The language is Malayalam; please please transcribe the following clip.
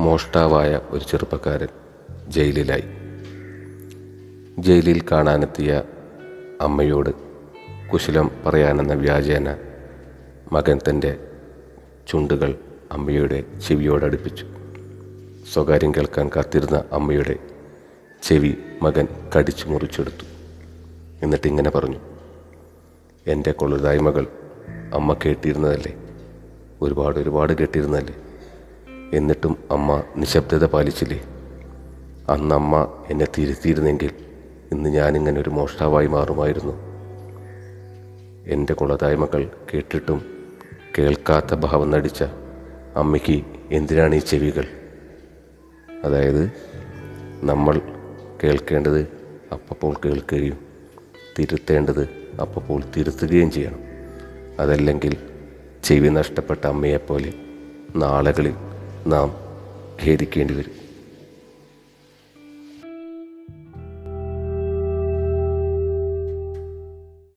മോഷ്ടാവായ ഒരു ചെറുപ്പക്കാരൻ ജയിലിലായി. ജയിലിൽ കാണാനെത്തിയ അമ്മയോട് കുശലം പറയാനെന്ന വ്യാജേന മകൻ തന്റെ ചുണ്ടുകൾ അമ്മയുടെ ചെവിയോടടുപ്പിച്ചു. സ്വകാര്യം കേൾക്കാൻ കാത്തിരുന്ന അമ്മയുടെ ചെവി മകൻ കടിച്ചു മുറിച്ചെടുത്തു. എന്നിട്ടിങ്ങനെ പറഞ്ഞു എന്റെ കൊള്ളുതായ്മകൾ അമ്മ കേട്ടിരുന്നതല്ലേ? ഒരുപാട് ഒരുപാട് കേട്ടിരുന്നതല്ലേ? എന്നിട്ടും അമ്മ നിശബ്ദത പാലിച്ചില്ലേ? അന്ന് അമ്മ എന്നെ തിരുത്തിയിരുന്നെങ്കിൽ ഇന്ന് ഞാനിങ്ങനെ ഒരു മോഷ്ടാവായി മാറുമായിരുന്നു. എന്റെ കുളതായ്മകൾ കേട്ടിട്ടും കേൾക്കാത്ത ഭാവം നടിച്ച അമ്മയ്ക്ക് എന്തിനാണ് ഈ ചെവികൾ? അതായത് നമ്മൾ കേൾക്കേണ്ടത് അപ്പോൾ കേൾക്കുകയും തിരുത്തേണ്ടത് അപ്പോൾ തിരുത്തുകയും ചെയ്യണം. അതല്ലെങ്കിൽ ചെവി നഷ്ടപ്പെട്ട അമ്മയെപ്പോലെ നാളുകളിൽ നാം ഖേദിക്കേണ്ടി വരും.